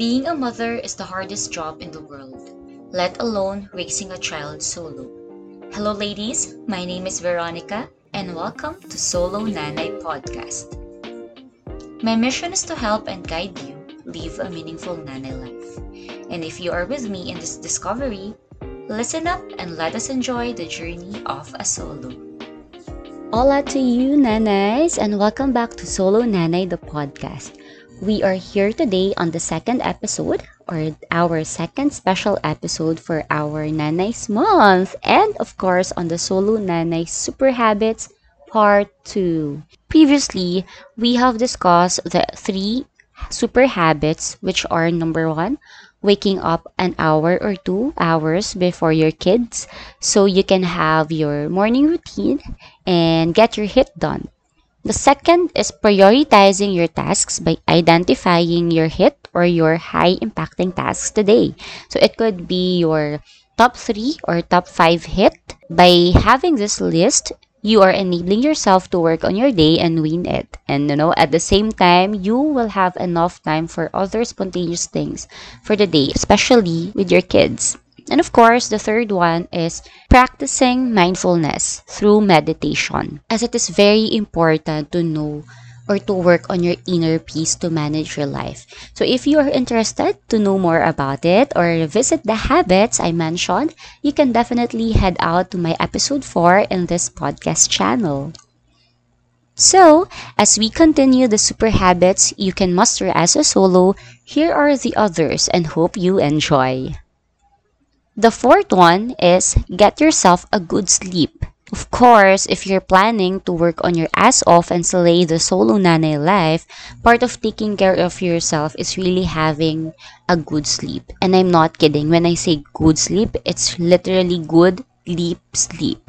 Being a mother is the hardest job in the world, let alone raising a child solo. Hello, ladies. My name is Veronica, and welcome to Solo Nanay Podcast. My mission is to help and guide you live a meaningful nanay life. And if you are with me in this discovery, listen up and let us enjoy the journey of a solo. Hola to you, nanays, and welcome back to Solo Nanay, the podcast. We are here today on the second episode, or our second special episode for our Nanays month, and of course on the Solo Nanay Super Habits Part 2. Previously, we have discussed the three super habits, which are number one, waking up an hour or two hours before your kids so you can have your morning routine and get your hit done. The second is prioritizing your tasks by identifying your hit or your high impacting tasks today. So it could be your top three or top five hit. By having this list, you are enabling yourself to work on your day and win it. And you know, at the same time, you will have enough time for other spontaneous things for the day, especially with your kids. And of course, the third one is practicing mindfulness through meditation, as it is very important to know or to work on your inner peace to manage your life. So if you are interested to know more about it or visit the habits I mentioned, you can definitely head out to my episode 4 in this podcast channel. So, as we continue the super habits you can master as a solo, here are the others and hope you enjoy. The fourth one is get yourself a good sleep. Of course, if you're planning to work on your ass off and slay the solo nanay life, part of taking care of yourself is really having a good sleep. And I'm not kidding. When I say good sleep, it's literally good sleep sleep.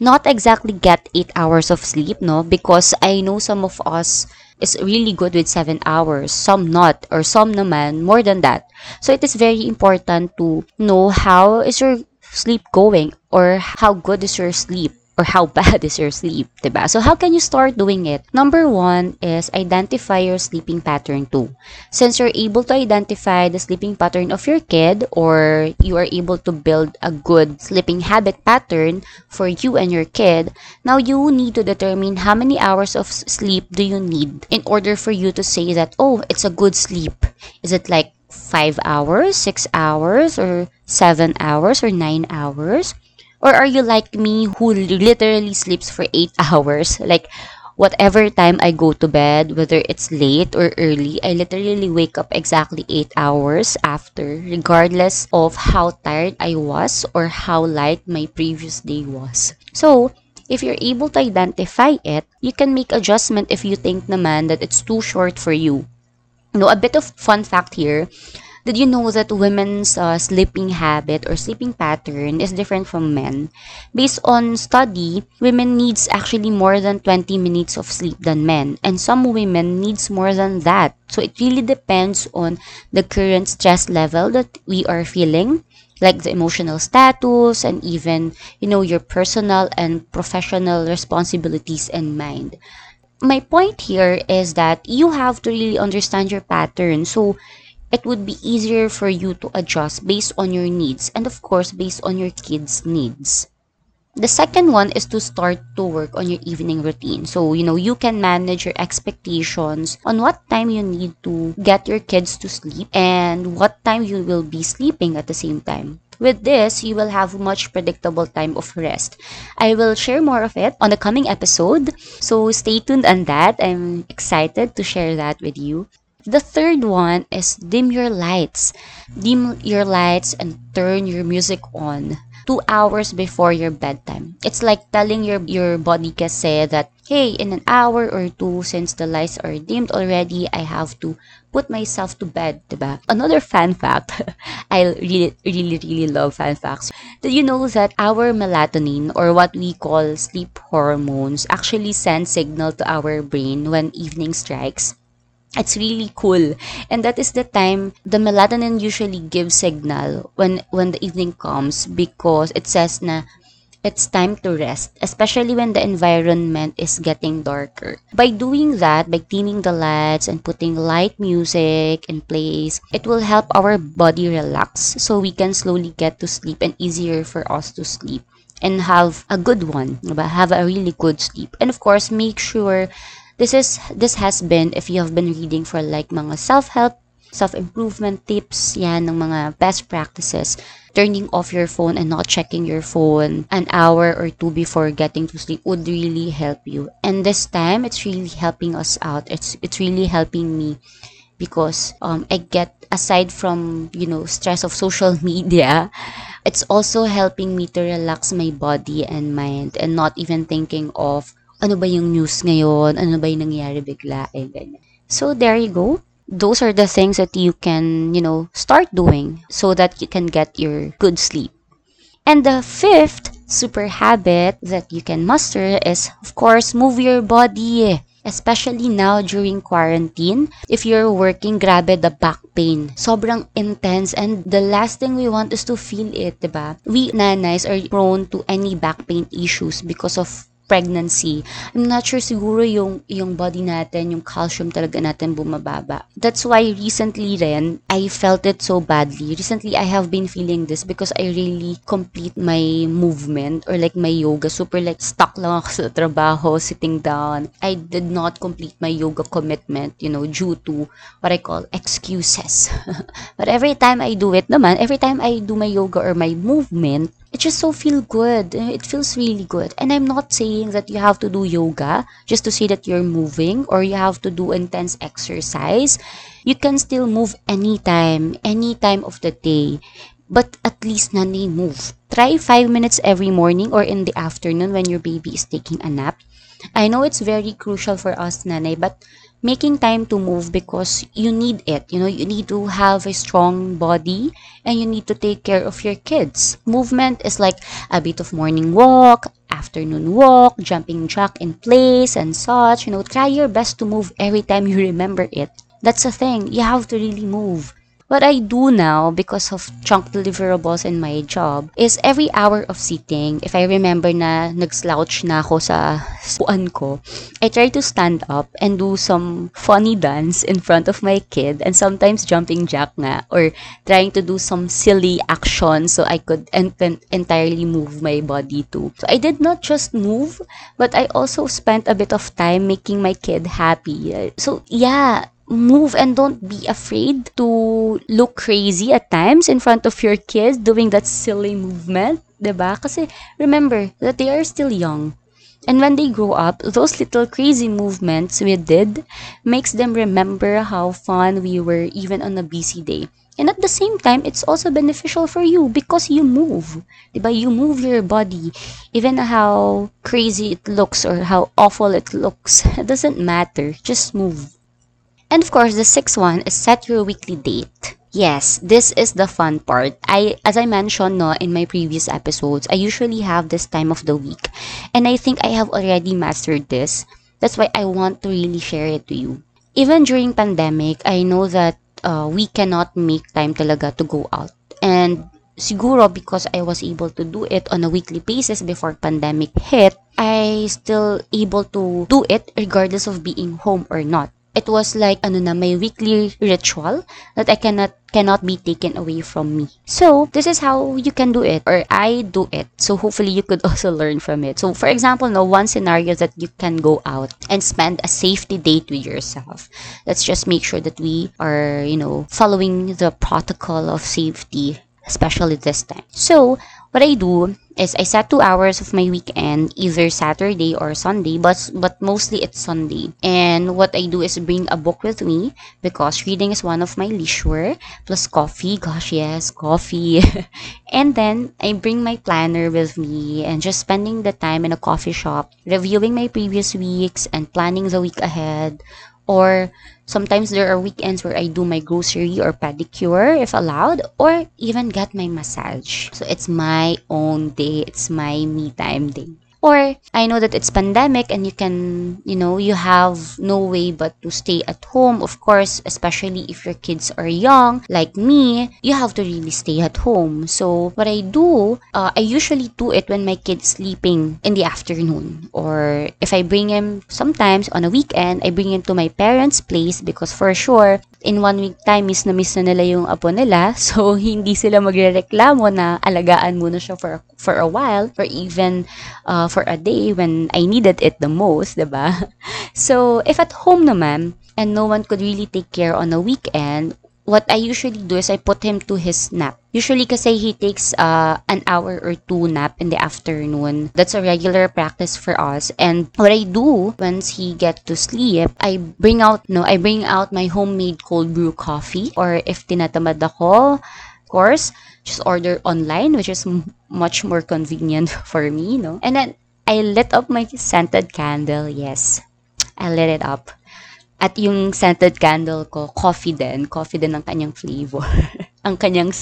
Not exactly get 8 hours of sleep, no, because I know some of us is really good with 7 hours, some not, or some naman more than that. So it is very important to know how is your sleep going or how good is your sleep or how bad is your sleep, diba? So how can you start doing it? Number one is identify your sleeping pattern too. Since you're able to identify the sleeping pattern of your kid or you are able to build a good sleeping habit pattern for you and your kid, now you need to determine how many hours of sleep do you need in order for you to say that, oh, it's a good sleep. Is it like five hours, six hours, or seven hours, or nine hours? Or are you like me who literally sleeps for 8 hours? Like, whatever time I go to bed, whether it's late or early, I literally wake up exactly 8 hours after, regardless of how tired I was or how light my previous day was. So, if you're able to identify it, you can make adjustment if you think naman that it's too short for you. You know, a bit of fun fact here, did you know that women's uh, sleeping habit or sleeping pattern is different from men? Based on study, women needs actually more than 20 minutes of sleep than men, and some women needs more than that. So it really depends on the current stress level that we are feeling like the emotional status and even you know your personal and professional responsibilities and mind my point here is that you have to really understand your pattern so it would be easier for you to adjust based on your needs and of course based on your kids' needs. The second one is to start to work on your evening routine. So, you know, you can manage your expectations on what time you need to get your kids to sleep and what time you will be sleeping at the same time. With this, you will have much predictable time of rest. I will share more of it on the coming episode, so stay tuned on that. I'm excited to share that with you. The third one is dim your lights. Dim your lights and turn your music on two hours before your bedtime. It's like telling your, your body kasi that, hey, in an hour or two, since the lights are dimmed already, I have to put myself to bed, diba? Another fan fact, I really, really, really love fan facts. Did you know that our melatonin, or what we call sleep hormones, actually send signal to our brain when evening strikes? It's really cool and that is the time the melatonin usually gives signal when when the evening comes because it says na it's time to rest, especially when the environment is getting darker. By doing that, by dimming the lights and putting light music in place, it will help our body relax so we can slowly get to sleep and easier for us to sleep and have a good one, have a really good sleep. And of course, make sure this is this has been if you have been reading for like mga self-help self-improvement tips, yan, ng mga best practices. Turning off your phone and not checking your phone an hour or two before getting to sleep would really help you. And this time, it's really helping us out. It's, it's really helping me because um, I get, aside from, you know, stress of social media, it's also helping me to relax my body and mind and not even thinking of ano ba yung news ngayon, ano ba yung nangyayari bigla, eh, ganyan. So, there you go those are the things that you can, you know, start doing so that you can get your good sleep. And the fifth super habit that you can master is, of course, move your body. Especially now during quarantine, if you're working, grabe the back pain. Sobrang intense and the last thing we want is to feel it, diba? We nanays are prone to any back pain issues because of pregnancy, I'm not sure siguro yung, yung body natin, yung calcium talaga natin bumababa. That's why recently rin, I felt it so badly. Recently, I have been feeling this because I really complete my movement or like my yoga. Super like stuck lang ako sa trabaho, sitting down. I did not complete my yoga commitment, you know, due to what I call excuses. but every time I do it naman, every time I do my yoga or my movement, it just so feel good. It feels really good. And I'm not saying that you have to do yoga just to see that you're moving or you have to do intense exercise. You can still move anytime, any time of the day. But at least nanay move. Try 5 minutes every morning or in the afternoon when your baby is taking a nap. I know it's very crucial for us nanay, but making time to move because you need it. You know, you need to have a strong body and you need to take care of your kids. Movement is like a bit of morning walk, afternoon walk, jumping jack in place and such. You know, try your best to move every time you remember it. That's the thing. You have to really move. What I do now, because of chunk deliverables in my job, is every hour of sitting, if I remember na nag-slouch na ako sa puan ko, I try to stand up and do some funny dance in front of my kid and sometimes jumping jack nga or trying to do some silly action so I could en- entirely move my body too. So I did not just move, but I also spent a bit of time making my kid happy. So yeah, move and don't be afraid to look crazy at times in front of your kids doing that silly movement, ba? Kasi remember that they are still young. And when they grow up, those little crazy movements we did makes them remember how fun we were even on a busy day. And at the same time, it's also beneficial for you because you move. Diba? You move your body. Even how crazy it looks or how awful it looks, it doesn't matter. Just move. And of course, the sixth one is set your weekly date. Yes, this is the fun part. I as I mentioned no in my previous episodes, I usually have this time of the week and I think I have already mastered this. That's why I want to really share it to you. Even during pandemic, I know that uh, we cannot make time talaga to go out. And siguro because I was able to do it on a weekly basis before pandemic hit, I still able to do it regardless of being home or not it was like ano na my weekly ritual that I cannot cannot be taken away from me. So, this is how you can do it or I do it. So, hopefully you could also learn from it. So, for example, no one scenario that you can go out and spend a safety date with yourself. Let's just make sure that we are, you know, following the protocol of safety especially this time. So, what I do is I set two hours of my weekend, either Saturday or Sunday, but but mostly it's Sunday. And what I do is bring a book with me because reading is one of my leisure plus coffee. Gosh, yes, coffee. and then I bring my planner with me and just spending the time in a coffee shop, reviewing my previous weeks and planning the week ahead or sometimes there are weekends where I do my grocery or pedicure if allowed, or even get my massage. So it's my own day, it's my me time day. Or I know that it's pandemic and you can, you know, you have no way but to stay at home. Of course, especially if your kids are young, like me, you have to really stay at home. So what I do, uh, I usually do it when my kid's sleeping in the afternoon. Or if I bring him sometimes on a weekend, I bring him to my parents' place because for sure, in one week time, miss na miss na nila yung apo nila. So, hindi sila magre-reklamo na alagaan muna siya for, for a while or even uh, for a day when I needed it the most, ba? So, if at home naman, and no one could really take care on a weekend, what I usually do is I put him to his nap. Usually kasi he takes uh, an hour or two nap in the afternoon. That's a regular practice for us. And what I do once he get to sleep, I bring out, no, I bring out my homemade cold brew coffee. Or if tinatamad ako, of course, just order online, which is m- much more convenient for me, no? And then I lit up my scented candle. Yes, I lit it up. At yung scented candle ko, coffee din. Coffee din ang kanyang flavor. ang kanyang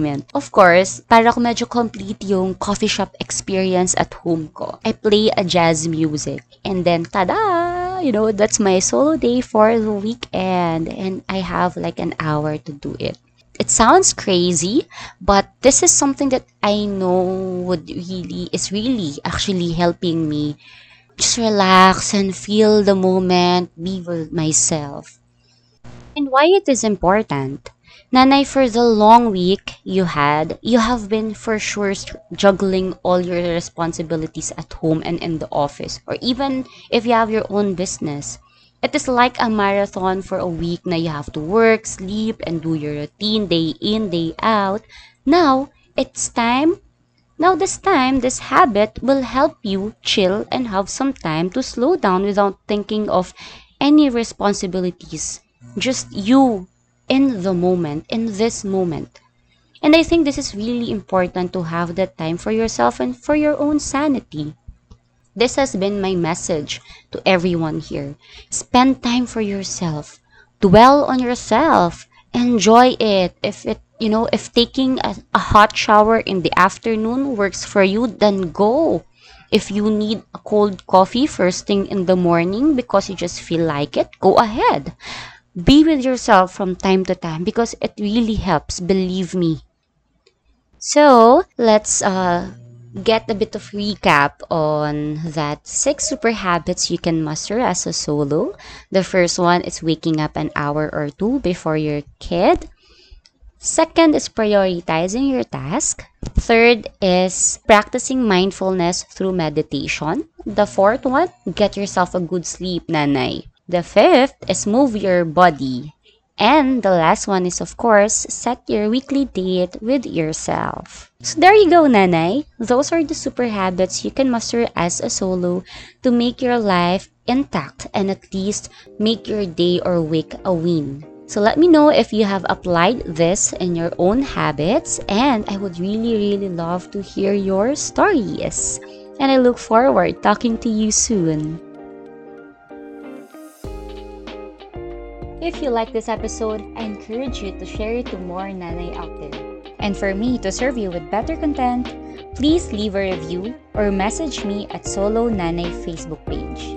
meant. Of course, para ko medyo complete yung coffee shop experience at home ko, I play a jazz music. And then, tada! You know, that's my solo day for the weekend. And I have like an hour to do it. It sounds crazy, but this is something that I know would really, is really actually helping me just relax and feel the moment, be with myself. And why it is important? Nanay, for the long week you had, you have been for sure juggling all your responsibilities at home and in the office, or even if you have your own business. It is like a marathon for a week na you have to work, sleep, and do your routine day in, day out. Now, it's time now, this time, this habit will help you chill and have some time to slow down without thinking of any responsibilities. Just you in the moment, in this moment. And I think this is really important to have that time for yourself and for your own sanity. This has been my message to everyone here. Spend time for yourself. Dwell on yourself. Enjoy it. If it you know, if taking a, a hot shower in the afternoon works for you, then go. If you need a cold coffee first thing in the morning because you just feel like it, go ahead. Be with yourself from time to time because it really helps, believe me. So, let's uh, get a bit of recap on that six super habits you can master as a solo. The first one is waking up an hour or two before your kid. Second is prioritizing your task. Third is practicing mindfulness through meditation. The fourth one, get yourself a good sleep, nanay. The fifth is move your body. And the last one is, of course, set your weekly date with yourself. So there you go, Nanay. Those are the super habits you can master as a solo to make your life intact and at least make your day or week a win. So let me know if you have applied this in your own habits, and I would really, really love to hear your stories. And I look forward talking to you soon. If you like this episode, I encourage you to share it to more Nanay out there. And for me to serve you with better content, please leave a review or message me at Solo Nanay Facebook page.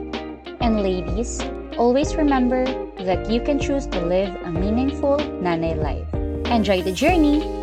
And ladies, Always remember that you can choose to live a meaningful nanay life. Enjoy the journey!